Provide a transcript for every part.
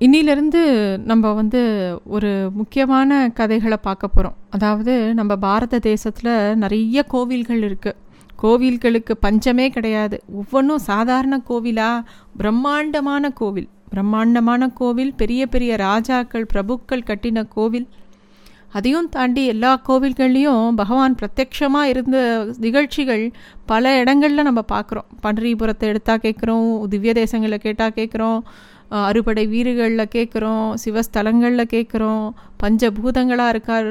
இன்னிலிருந்து நம்ம வந்து ஒரு முக்கியமான கதைகளை பார்க்க போகிறோம் அதாவது நம்ம பாரத தேசத்தில் நிறைய கோவில்கள் இருக்குது கோவில்களுக்கு பஞ்சமே கிடையாது. ஒவ்வொன்றும் சாதாரண கோவிலா? பிரம்மாண்டமான கோவில். பிரம்மாண்டமான கோவில் பெரிய பெரிய ராஜாக்கள் பிரபுக்கள் கட்டின கோவில். அதையும் தாண்டி எல்லா கோவில்கள்லேயும் பகவான் பிரத்யக்ஷமாக இருந்த நிகழ்ச்சிகள் பல இடங்களில் நம்ம பார்க்குறோம். பன்றிபுரத்தை எடுத்தால் கேட்குறோம் திவ்ய தேசங்களை கேட்டால் கேட்குறோம் அறுபடை வீடுகளில் கேட்குறோம் சிவஸ்தலங்களில் கேட்குறோம் பஞ்சபூதங்களாக இருக்கார்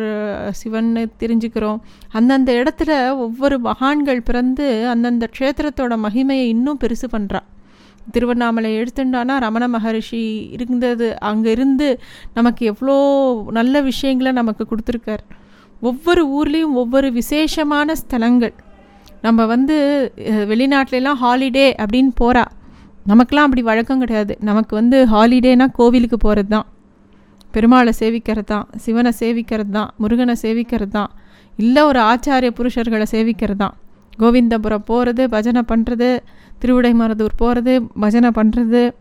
சிவன்னு தெரிஞ்சுக்கிறோம். அந்தந்த இடத்துல ஒவ்வொரு மகான்கள் பிறந்து அந்தந்த க்ஷேத்திரத்தோட மகிமையை இன்னும் பெருசு பண்ணுறா திருவண்ணாமலை எடுத்துட்டானா ரமண மகரிஷி இருந்தது. அங்கே இருந்து நமக்கு எவ்வளோ நல்ல விஷயங்களை நமக்கு கொடுத்துருக்கார். ஒவ்வொரு ஊர்லேயும் ஒவ்வொரு விசேஷமான ஸ்தலங்கள். நம்ம வந்து வெளிநாட்டிலலாம் ஹாலிடே அப்படின்னு போகிறா நமக்கெலாம் அப்படி வழக்கம் கிடையாது. நமக்கு வந்து ஹாலிடேனா கோவிலுக்கு போகிறது தான் பெருமாளை சேவிக்கிறது தான் சிவனை சேவிக்கிறது தான் முருகனை சேவிக்கிறது தான் இல்லை ஒரு ஆச்சாரிய புருஷர்களை சேவிக்கிறது தான் கோவிந்தபுரம் போகிறது பஜனை பண்ணுறது திருவிடைமருதூர் போகிறது பஜனை பண்ணுறது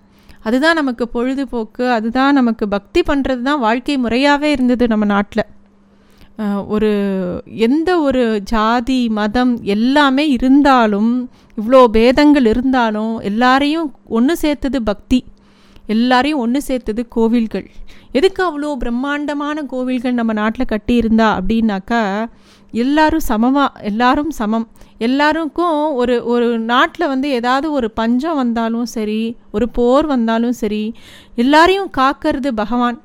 அதுதான் நமக்கு பொழுதுபோக்கு அதுதான் நமக்கு பக்தி பண்ணுறது தான் வாழ்க்கை முறையாகவே இருந்தது நம்ம நாட்டில். ஒரு எந்த ஒரு ஜாதி மதம் எல்லாமே இருந்தாலும் இவ்வளோ பேதங்கள் இருந்தாலும் எல்லாரையும் ஒன்று சேர்த்தது பக்தி. எல்லாரையும் ஒன்று சேர்த்தது கோவில்கள். எதுக்கு அவ்வளோ பிரம்மாண்டமான கோவில்கள் நம்ம நாட்டில் கட்டியிருந்தா அப்படின்னாக்கா எல்லாரும் சமமாக எல்லாரும் சமம். எல்லாருக்கும் ஒரு ஒரு நாட்டில் வந்து ஏதாவது ஒரு பஞ்சம் வந்தாலும் சரி ஒரு போர் வந்தாலும் சரி எல்லாரையும் காக்கிறது பகவான்.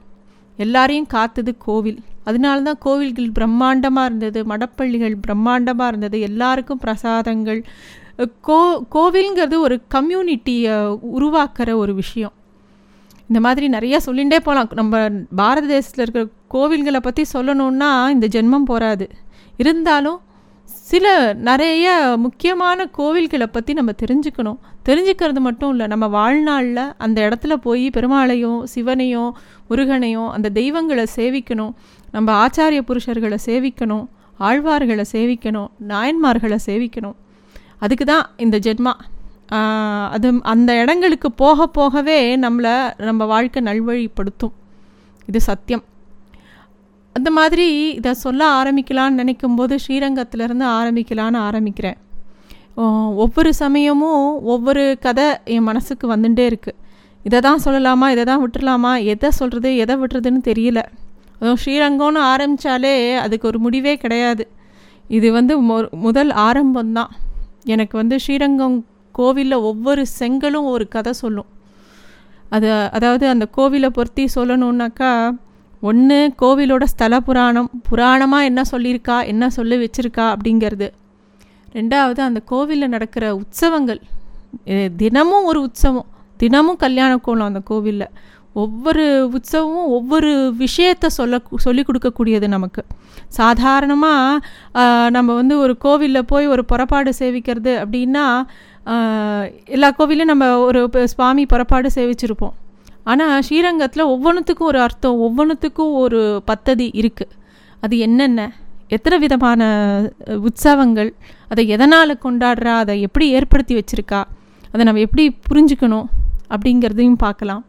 எல்லாரையும் காத்தது கோவில். அதனால தான் கோவில்கள் பிரம்மாண்டமாக இருந்தது மடப்பள்ளிகள் பிரம்மாண்டமாக இருந்தது எல்லாருக்கும் பிரசாதங்கள். கோ கோவில்ங்கிறது ஒரு கம்யூனிட்டியை உருவாக்குற ஒரு விஷயம். இந்த மாதிரி நிறையா சொல்லிகிட்டே போகலாம் நம்ம பாரத தேசத்தில் இருக்கிற கோவில்களை பற்றி சொல்லணுன்னா இந்த ஜென்மம் போகாது இருந்தாலும் சில நிறைய முக்கியமான கோவில்களை பற்றி நம்ம தெரிஞ்சுக்கணும். தெரிஞ்சுக்கிறது மட்டும் இல்லை நம்ம வாழ்நாளில் அந்த இடத்துல போய் பெருமாளையும் சிவனையும் முருகனையும் அந்த தெய்வங்களை சேவிக்கணும். நம்ம ஆச்சாரிய புருஷர்களை சேவிக்கணும் ஆழ்வார்களை சேவிக்கணும் நாயன்மார்களை சேவிக்கணும். அதுக்கு தான் இந்த ஜென்மா. அது அந்த இடங்களுக்கு போக போகவே நம்மளை நம்ம வாழ்க்கை நல்வழிப்படுத்தும். இது சத்தியம். அந்த மாதிரி இதை சொல்ல ஆரம்பிக்கலான்னு நினைக்கும்போது ஸ்ரீரங்கத்திலேருந்து ஆரம்பிக்கலான்னு ஆரம்பிக்கிறேன். ஒவ்வொரு சமயமும் ஒவ்வொரு கதை என் மனசுக்கு வந்துட்டே இருக்குது இதை தான் சொல்லலாமா இதை தான் விட்டுறலாமா எதை சொல்கிறது எதை விட்டுறதுன்னு தெரியல. அதுவும் ஸ்ரீரங்கம்னு ஆரம்பித்தாலே அதுக்கு ஒரு முடிவே கிடையாது. இது வந்து முதல் ஆரம்பம்தான் எனக்கு வந்து ஸ்ரீரங்கம் கோவிலில் ஒவ்வொரு செங்கலும் ஒரு கதை சொல்லும். அது அதாவது அந்த கோவிலை பொருத்தி சொல்லணுன்னாக்கா ஒன்று கோவிலோட ஸ்தல புராணம் புராணமாக என்ன சொல்லியிருக்கா என்ன சொல்லி வச்சுருக்கா அப்படிங்கிறது. ரெண்டாவது அந்த கோவிலில் நடக்கிற உற்சவங்கள் தினமும் ஒரு உற்சவம் தினமும் கல்யாண கோலம் அந்த கோவிலில். ஒவ்வொரு உற்சவமும் ஒவ்வொரு விஷயத்த சொல்ல சொல்லி கொடுக்கக்கூடியது நமக்கு. சாதாரணமாக நம்ம வந்து ஒரு கோவிலில் போய் ஒரு புறப்பாடு சேவிக்கிறது அப்படின்னா எல்லா கோவிலையும் நம்ம ஒரு சுவாமி புறப்பாடு சேவிச்சிருப்போம். ஆனால் ஸ்ரீரங்கத்தில் ஒவ்வொன்றுத்துக்கும் ஒரு அர்த்தம் ஒவ்வொன்றுத்துக்கும் ஒரு பத்ததி இருக்குது அது என்னென்ன? எத்தனை விதமான உற்சவங்கள்? அதை எதனால் கொண்டாடுறா? அதை எப்படி ஏற்படுத்தி வச்சுருக்கா? அதை நம்ம எப்படி புரிஞ்சுக்கணும்? அப்படிங்கிறதையும் பார்க்கலாம்.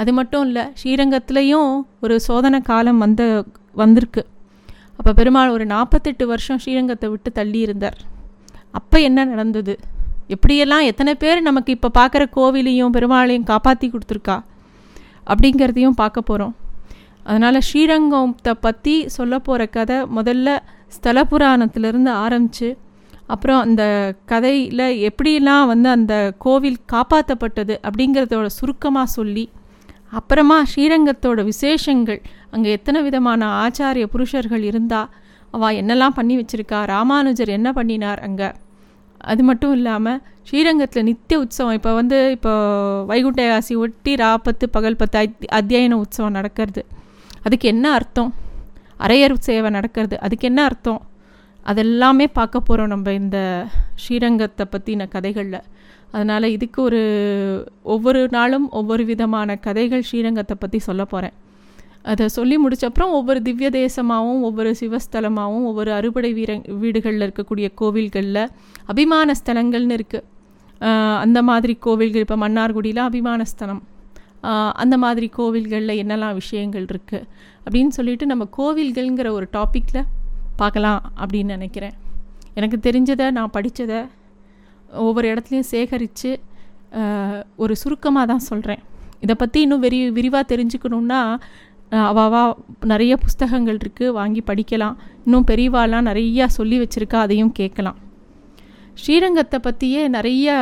அது மட்டும் இல்லை ஸ்ரீரங்கத்துலேயும் ஒரு சோதனை காலம் வந்த வந்திருக்கு. அப்போ பெருமாள் ஒரு நாற்பத்தெட்டு வருஷம் ஸ்ரீரங்கத்தை விட்டு தள்ளி இருந்தார். அப்போ என்ன நடந்தது? எப்படியெல்லாம் எத்தனை பேர் நமக்கு இப்போ பார்க்குற கோவிலையும் பெருமாளையும் காப்பாற்றி கொடுத்துருக்கா? அப்படிங்கிறதையும் பார்க்க போகிறோம் அதனால் ஸ்ரீரங்கத்தை பற்றி சொல்ல போகிற கதை முதல்ல ஸ்தல புராணத்திலேருந்து ஆரம்பித்து அப்புறம் அந்த கதையில் எப்படிலாம் வந்து அந்த கோவில் காப்பாற்றப்பட்டது அப்படிங்கிறதோட சுருக்கமாக சொல்லி அப்புறமா ஸ்ரீரங்கத்தோட விசேஷங்கள் அங்கே எத்தனை விதமான ஆச்சாரிய புருஷர்கள் இருந்தால் அவள் என்னெல்லாம் பண்ணி வச்சுருக்கா ராமானுஜர் என்ன பண்ணினார் அங்கே அது மட்டும் இல்லாமல் ஸ்ரீரங்கத்தில் நித்திய உற்சவம். இப்போ வந்து இப்போ வைகுண்டயாசி ஒட்டி ராப்பத்து பகல் பத்து அத்தியாயன உற்சவம் நடக்கிறது. அதுக்கு என்ன அர்த்தம்? அரையர் சேவை நடக்கிறது. அதுக்கு என்ன அர்த்தம்? அதெல்லாமே பார்க்க போகிறோம் நம்ம இந்த ஸ்ரீரங்கத்தை பற்றின கதைகளில். அதனால் இதுக்கு ஒரு ஒவ்வொரு நாளும் ஒவ்வொரு விதமான கதைகள் ஸ்ரீரங்கத்தை பற்றி சொல்ல போகிறேன் அதை சொல்லி முடிச்சப்புறம் ஒவ்வொரு திவ்ய தேசமாகவும் ஒவ்வொரு சிவஸ்தலமாகவும் ஒவ்வொரு அறுபடை வீர வீடுகளில் இருக்கக்கூடிய கோவில்களில் அபிமான ஸ்தலங்கள்னு இருக்குது அந்த மாதிரி கோவில்கள் இப்போ மன்னார்குடியில் அபிமான ஸ்தலம். அந்த மாதிரி கோவில்களில் என்னெல்லாம் விஷயங்கள் இருக்குது அப்படின்னு சொல்லிட்டு நம்ம கோவில்கள்ங்கிற ஒரு டாப்பிக்கில் பார்க்கலாம் அப்படின்னு நினைக்கிறேன். எனக்கு தெரிஞ்சதை நான் படித்ததை ஒவ்வொரு இடத்துலையும் சேகரித்து ஒரு சுருக்கமாக தான் சொல்கிறேன் இதை பற்றி இன்னும் வெறி விரிவாக தெரிஞ்சுக்கணுன்னா அவாவா நிறைய புஸ்தகங்கள் இருக்குது வாங்கி படிக்கலாம். இன்னும் பெரியவாலாம் நிறையா சொல்லி வச்சுருக்கா அதையும் கேட்கலாம். ஸ்ரீரங்கத்தை பற்றியே நிறைய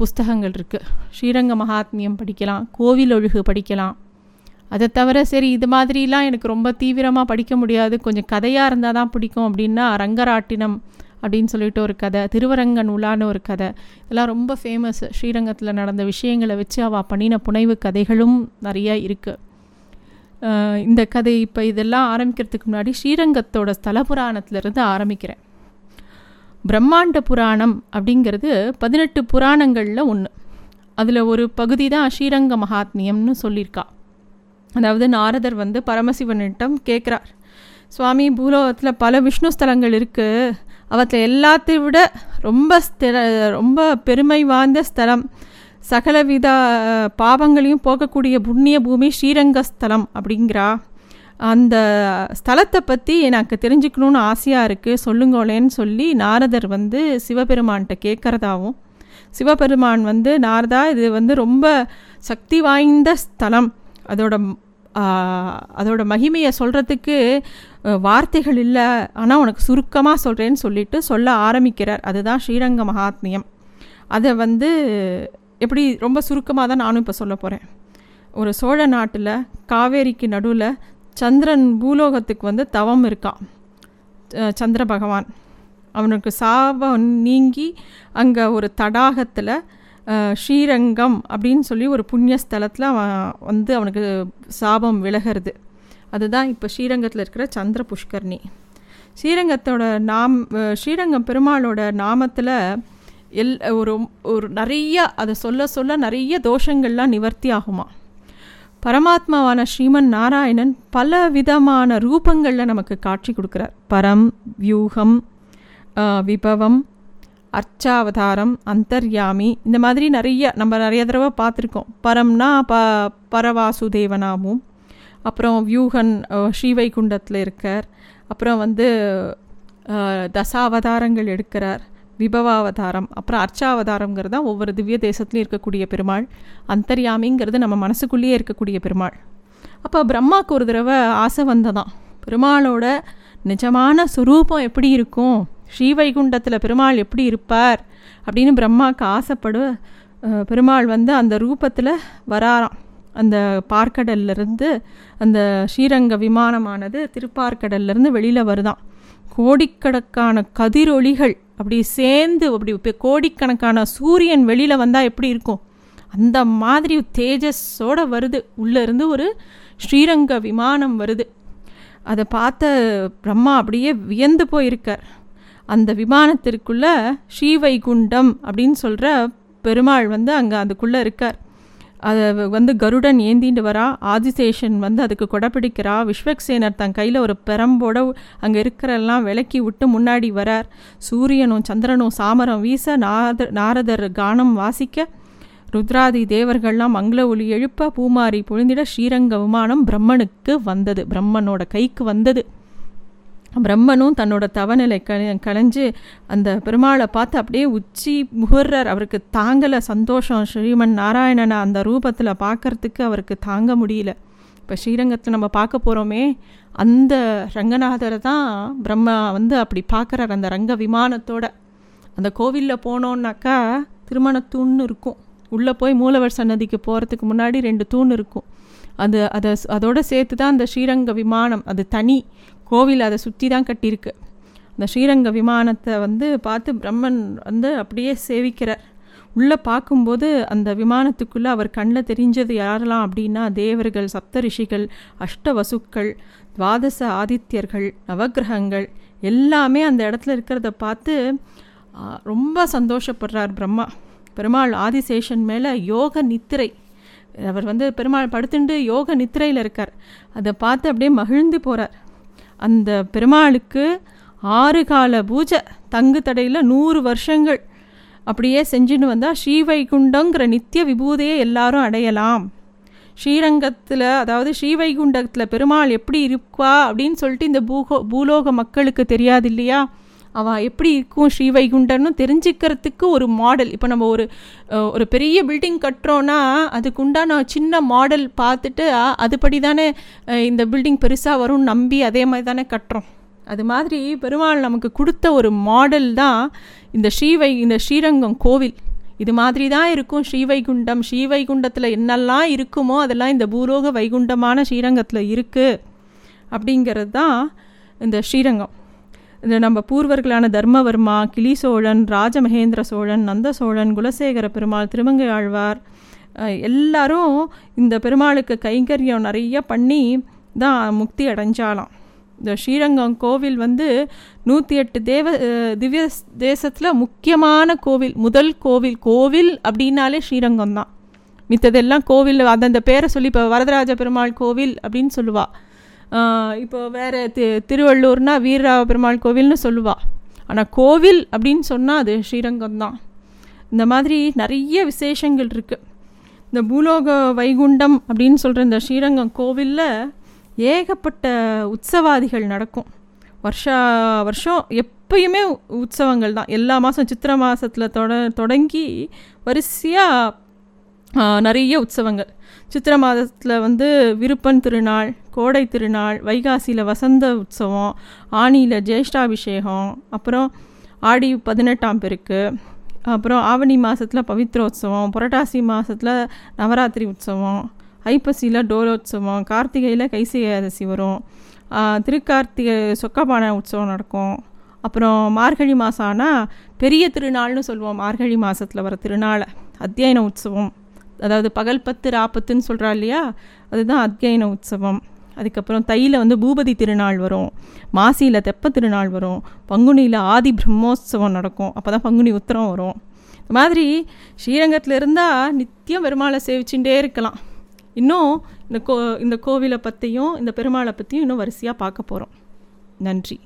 புஸ்தகங்கள் இருக்குது ஸ்ரீரங்க மகாத்மியம் படிக்கலாம் கோவில் ஒழுகு படிக்கலாம். அதை தவிர சரி இது மாதிரிலாம் எனக்கு ரொம்ப தீவிரமாக படிக்க முடியாது. கொஞ்சம் கதையாக இருந்தால் தான் பிடிக்கும். அப்படின்னா ரங்கராட்டினம் அப்படின்னு சொல்லிட்டு ஒரு கதை திருவரங்கன் உலான ஒரு கதை. இதெல்லாம் ரொம்ப ஃபேமஸ் ஸ்ரீரங்கத்தில் நடந்த விஷயங்களை வச்சு அவள் பண்ணின புனைவு கதைகளும் நிறையா இருக்குது இந்த கதை இப்போ இதெல்லாம் ஆரம்பிக்கிறதுக்கு முன்னாடி ஸ்ரீரங்கத்தோட ஸ்தல புராணத்திலிருந்து ஆரம்பிக்கிறேன். பிரம்மாண்ட புராணம் அப்படிங்கிறது பதினெட்டு புராணங்களில் ஒன்று அதில் ஒரு பகுதி தான் ஸ்ரீரங்க மகாத்மியம்னு சொல்லியிருக்கா. அதாவது நாரதர் வந்து பரமசிவனிடம் கேட்குறார் சுவாமி பூலோகத்தில் பல விஷ்ணு ஸ்தலங்கள் இருக்குது அவற்றில் எல்லாத்தையும் விட ரொம்ப ஸ்திர ரொம்ப பெருமை வாய்ந்த ஸ்தலம். சகலவித பாவங்களையும் போகக்கூடிய புண்ணிய பூமி ஸ்ரீரங்கஸ்தலம் அப்படிங்கிறா. அந்த ஸ்தலத்தை பற்றி எனக்கு தெரிஞ்சுக்கணுன்னு ஆசையாக இருக்குது சொல்லுங்களேன்னு சொல்லி நாரதர் வந்து சிவபெருமான்கிட்ட கேட்குறதாவும் சிவபெருமான் வந்து நாரதா இது வந்து ரொம்ப சக்தி வாய்ந்த ஸ்தலம். அதோட அதோட மகிமையை சொல்கிறதுக்கு வார்த்தைகள் இல்லை. ஆனால் உனக்கு சுருக்கமாக சொல்கிறேன்னு சொல்லிட்டு சொல்ல ஆரம்பிக்கிறார். அதுதான் ஸ்ரீரங்க மகாத்மியம். அதை வந்து எப்படி ரொம்ப சுருக்கமாக தான் நானும் இப்போ சொல்ல போகிறேன் ஒரு சோழ நாட்டில் காவேரிக்கு நடுவில் சந்திரன் பூலோகத்துக்கு வந்து தவம் இருக்கான் சந்திர பகவான். அவனுக்கு சாபம் நீங்கி அங்கே ஒரு தடாகத்தில் ஸ்ரீரங்கம் அப்படின்னு சொல்லி ஒரு புண்ணிய ஸ்தலத்தில் அவன் வந்து அவனுக்கு சாபம் விலகிறது. அதுதான் இப்போ ஸ்ரீரங்கத்தில் இருக்கிற சந்திர புஷ்கர்ணி. ஸ்ரீரங்கத்தோட நாம் ஸ்ரீரங்கம் பெருமாளோட நாமத்தில் எல் ஒரு ஒரு நிறைய அதை சொல்ல சொல்ல நிறைய தோஷங்கள்லாம் நிவர்த்தி ஆகுமா? பரமாத்மாவான ஸ்ரீமன் நாராயணன் பல விதமான ரூபங்களில் நமக்கு காட்சி கொடுக்குறார். பரம் வியூகம் விபவம் அர்ச்சாவதாரம் அந்தர்யாமி இந்த மாதிரி நிறைய நம்ம நிறைய தடவை பார்த்துருக்கோம். பரம்னா ப பரவாசுதேவனாகவும் அப்புறம் வியூகன் ஸ்ரீவைகுண்டத்தில் இருக்கார். அப்புறம் வந்து தசாவதாரங்கள் எடுக்கிறார். விபவாவதாரம் அப்புறம் அர்ச்சாவதாரங்கிறது தான் ஒவ்வொரு திவ்ய தேசத்துலையும் இருக்கக்கூடிய பெருமாள். அந்தர்யாமிங்கிறது நம்ம மனசுக்குள்ளேயே இருக்கக்கூடிய பெருமாள். அப்போ பிரம்மாவுக்கு ஒரு தடவை ஆசை வந்ததான். பெருமாளோட நிஜமான சுரூபம் எப்படி இருக்கும்? ஸ்ரீவைகுண்டத்தில் பெருமாள் எப்படி இருப்பார்? அப்படின்னு பிரம்மாவுக்கு ஆசைப்படு பெருமாள் வந்து அந்த ரூபத்தில் வராராம். அந்த பார்க்கடல்லிருந்து அந்த ஸ்ரீரங்க விமானமானது திருப்பார்க்கடல்லேருந்து வெளியில் வருதான். கோடிக்கணக்கான கதிரொளிகள் அப்படி சேர்ந்து அப்படி இப்போ கோடிக்கணக்கான சூரியன் வெளியில் வந்தால் எப்படி இருக்கும்? அந்த மாதிரி தேஜஸோடு வருது. உள்ளேருந்து ஒரு ஸ்ரீரங்க விமானம் வருது. அதை பார்த்த பிரம்மா அப்படியே வியந்து போயிருக்கார். அந்த விமானத்திற்குள்ளே ஸ்ரீவைகுண்டம் அப்படின்னு சொல்கிற பெருமாள் வந்து அங்கே அதுக்குள்ளே இருக்கார். அதை வந்து கருடன் ஏந்திண்டு வரா ஆதிசேஷன் வந்து அதுக்கு கொடைப்பிடிக்கிறா விஸ்வக்சேனர் தன் கையில் ஒரு பெரம்போட அங்கே இருக்கிறெல்லாம் விலக்கி விட்டு முன்னாடி வரார். சூரியனும் சந்திரனும் சாமரம் வீச நாத நாரதர் கானம் வாசிக்க ருத்ராதி தேவர்கள்லாம் மங்கள ஒளி எழுப்ப பூமாரி பொழுந்திட ஸ்ரீரங்க விமானம் பிரம்மனுக்கு வந்தது பிரம்மனோட கைக்கு வந்தது. பிரம்மனும் தன்னோட தவநிலை க கலைஞ்சு அந்த பெருமாளை பார்த்து அப்படியே உச்சி முகர்றார். அவருக்கு தாங்கலை சந்தோஷம். ஸ்ரீமன் நாராயணனை அந்த ரூபத்தில் பார்க்கறதுக்கு அவருக்கு தாங்க முடியல. இப்போ ஸ்ரீரங்கத்தில் நம்ம பார்க்க போகிறோமே அந்த ரங்கநாதரை தான் பிரம்மா வந்து அப்படி பார்க்குறார். அந்த ரங்க விமானத்தோட. அந்த கோவிலில் போனோன்னாக்கா திருமண தூண் இருக்கும். உள்ளே போய் மூலவர் சன்னதிக்கு போகிறதுக்கு முன்னாடி ரெண்டு தூண் இருக்கும். அது அதை அதோடு சேர்த்து தான் அந்த ஸ்ரீரங்க விமானம். அது தனி. கோவில் அதை சுற்றி தான் கட்டியிருக்கு. அந்த ஸ்ரீரங்க விமானத்தை வந்து பார்த்து பிரம்மன் வந்து அப்படியே சேவிக்கிறார். உள்ளே பார்க்கும்போது அந்த விமானத்துக்குள்ளே அவர் கண்ணில் தெரிஞ்சது யாரெல்லாம் அப்படின்னா தேவர்கள் சப்தரிஷிகள் அஷ்டவசுக்கள் துவாதச ஆதித்யர்கள் நவகிரகங்கள் எல்லாமே அந்த இடத்துல இருக்கிறத பார்த்து ரொம்ப சந்தோஷப்படுறார் பிரம்மா. பெருமாள் ஆதிசேஷன் மேலே யோக நித்திரை. அவர் வந்து பெருமாள் படுத்துண்டு யோக நித்திரையில் இருக்கார். அதை பார்த்து அப்படியே மகிழ்ந்து போகிறார் அந்த பெருமாளுக்கு ஆறு கால பூஜை தங்கு தடையில் நூறு வருஷங்கள். அப்படியே செஞ்சுன்னு வந்தால் ஸ்ரீவைகுண்டங்கிற நித்திய விபூதையை எல்லாரும் அடையலாம். ஸ்ரீரங்கத்தில் அதாவது ஸ்ரீவைகுண்டத்தில் பெருமாள் எப்படி இருப்பா அப்படின்னு சொல்லிட்டு இந்த பூகோ பூலோக மக்களுக்கு தெரியாது இல்லையா? அவள் எப்படி இருக்கும் ஸ்ரீவைகுண்டன்னு தெரிஞ்சுக்கிறதுக்கு ஒரு மாடல் இப்போ நம்ம ஒரு ஒரு பெரிய பில்டிங் கட்டுறோன்னா அதுக்கு உண்டான சின்ன மாடல் பார்த்துட்டு அதுபடி தானே இந்த பில்டிங் பெருசாக வரும்னு நம்பி அதே மாதிரி தானே கட்டுறோம். அது மாதிரி பெருமாள் நமக்கு கொடுத்த ஒரு மாடல் தான் இந்த ஸ்ரீவை இந்த ஸ்ரீரங்கம் கோவில். இது மாதிரி தான் இருக்கும் ஸ்ரீவைகுண்டம். ஸ்ரீவைகுண்டத்தில் என்னெல்லாம் இருக்குமோ அதெல்லாம் இந்த பூலோக வைகுண்டமான ஸ்ரீரங்கத்தில் இருக்குது அப்படிங்கிறது தான் இந்த ஸ்ரீரங்கம். இந்த நம்ம பூர்வர்களான தர்மவர்மா கிளி சோழன் ராஜமகேந்திர சோழன் நந்த சோழன் குலசேகர பெருமாள் திருமங்கை ஆழ்வார் எல்லாரும் இந்த பெருமாளுக்கு கைங்கரியம் நிறைய பண்ணி தான் முக்தி அடைஞ்சாலாம். இந்த ஸ்ரீரங்கம் கோவில் வந்து நூற்றி எட்டு தேவ திவ்ய தேசத்தில் முக்கியமான கோவில் முதல் கோவில் கோவில் அப்படின்னாலே ஸ்ரீரங்கம் தான். மித்ததெல்லாம் கோவில் அந்தந்த பேரை சொல்லி இப்போ வரதராஜ பெருமாள் கோவில் அப்படின்னு சொல்லுவாள் இப்போ வேறு தி திருவள்ளூர்னா வீரராவ பெருமாள் கோவில்னு சொல்லுவாள் ஆனால் கோவில் அப்படின்னு சொன்னால் அது ஸ்ரீரங்கம் தான் இந்த மாதிரி நிறைய விசேஷங்கள் இருக்குது இந்த பூலோக வைகுண்டம் அப்படின்னு சொல்கிற இந்த ஸ்ரீரங்கம் கோவிலில் ஏகப்பட்ட உற்சவாதிகள் நடக்கும். வருஷா வருஷம் எப்பயுமே உற்சவங்கள் தான் எல்லா மாதம் சித்திரை மாதத்தில் தொட தொடங்கி வரிசையாக நிறைய உற்சவங்கள். சித்திரை மாதத்தில் வந்து விருப்பன் திருநாள் கோடை திருநாள் வைகாசியில் வசந்த உற்சவம் ஆணியில் ஜேஷ்டாபிஷேகம் அப்புறம் ஆடி பதினெட்டாம் பெருக்கு அப்புறம் ஆவணி மாதத்தில் பவித்ரோத்சவம் புரட்டாசி மாதத்தில் நவராத்திரி உற்சவம் ஐப்பசியில் டோலோத்சவம் கார்த்திகையில் கைசிகாதசி வரும். திருக்கார்த்திகை சொக்கபான உற்சவம் நடக்கும். அப்புறம் மார்கழி மாதம் ஆனால் பெரிய திருநாள்னு சொல்லுவோம். மார்கழி மாதத்தில் வர திருநாள் அத்தியாயன உற்சவம். அதாவது பகல் பத்து ராப்பத்துன்னு சொல்கிறா இல்லையா? அதுதான் அத்தியாயன உற்சவம். அதுக்கப்புறம் தையில் வந்து பூபதி திருநாள் வரும். மாசியில் தெப்ப திருநாள் வரும். பங்குனியில் ஆதி பிரம்மோத்சவம் நடக்கும். அப்போ தான் பங்குனி உத்தரம் வரும். இந்த மாதிரி ஸ்ரீரங்கத்தில் இருந்தால் நித்தியம் பெருமாளை சேவிச்சுட்டே இருக்கலாம். இன்னும் இந்த கோ இந்த கோவிலை பற்றியும் இந்த பெருமாளை பற்றியும் இன்னும் வரிசையாக பார்க்க போகிறோம் நன்றி.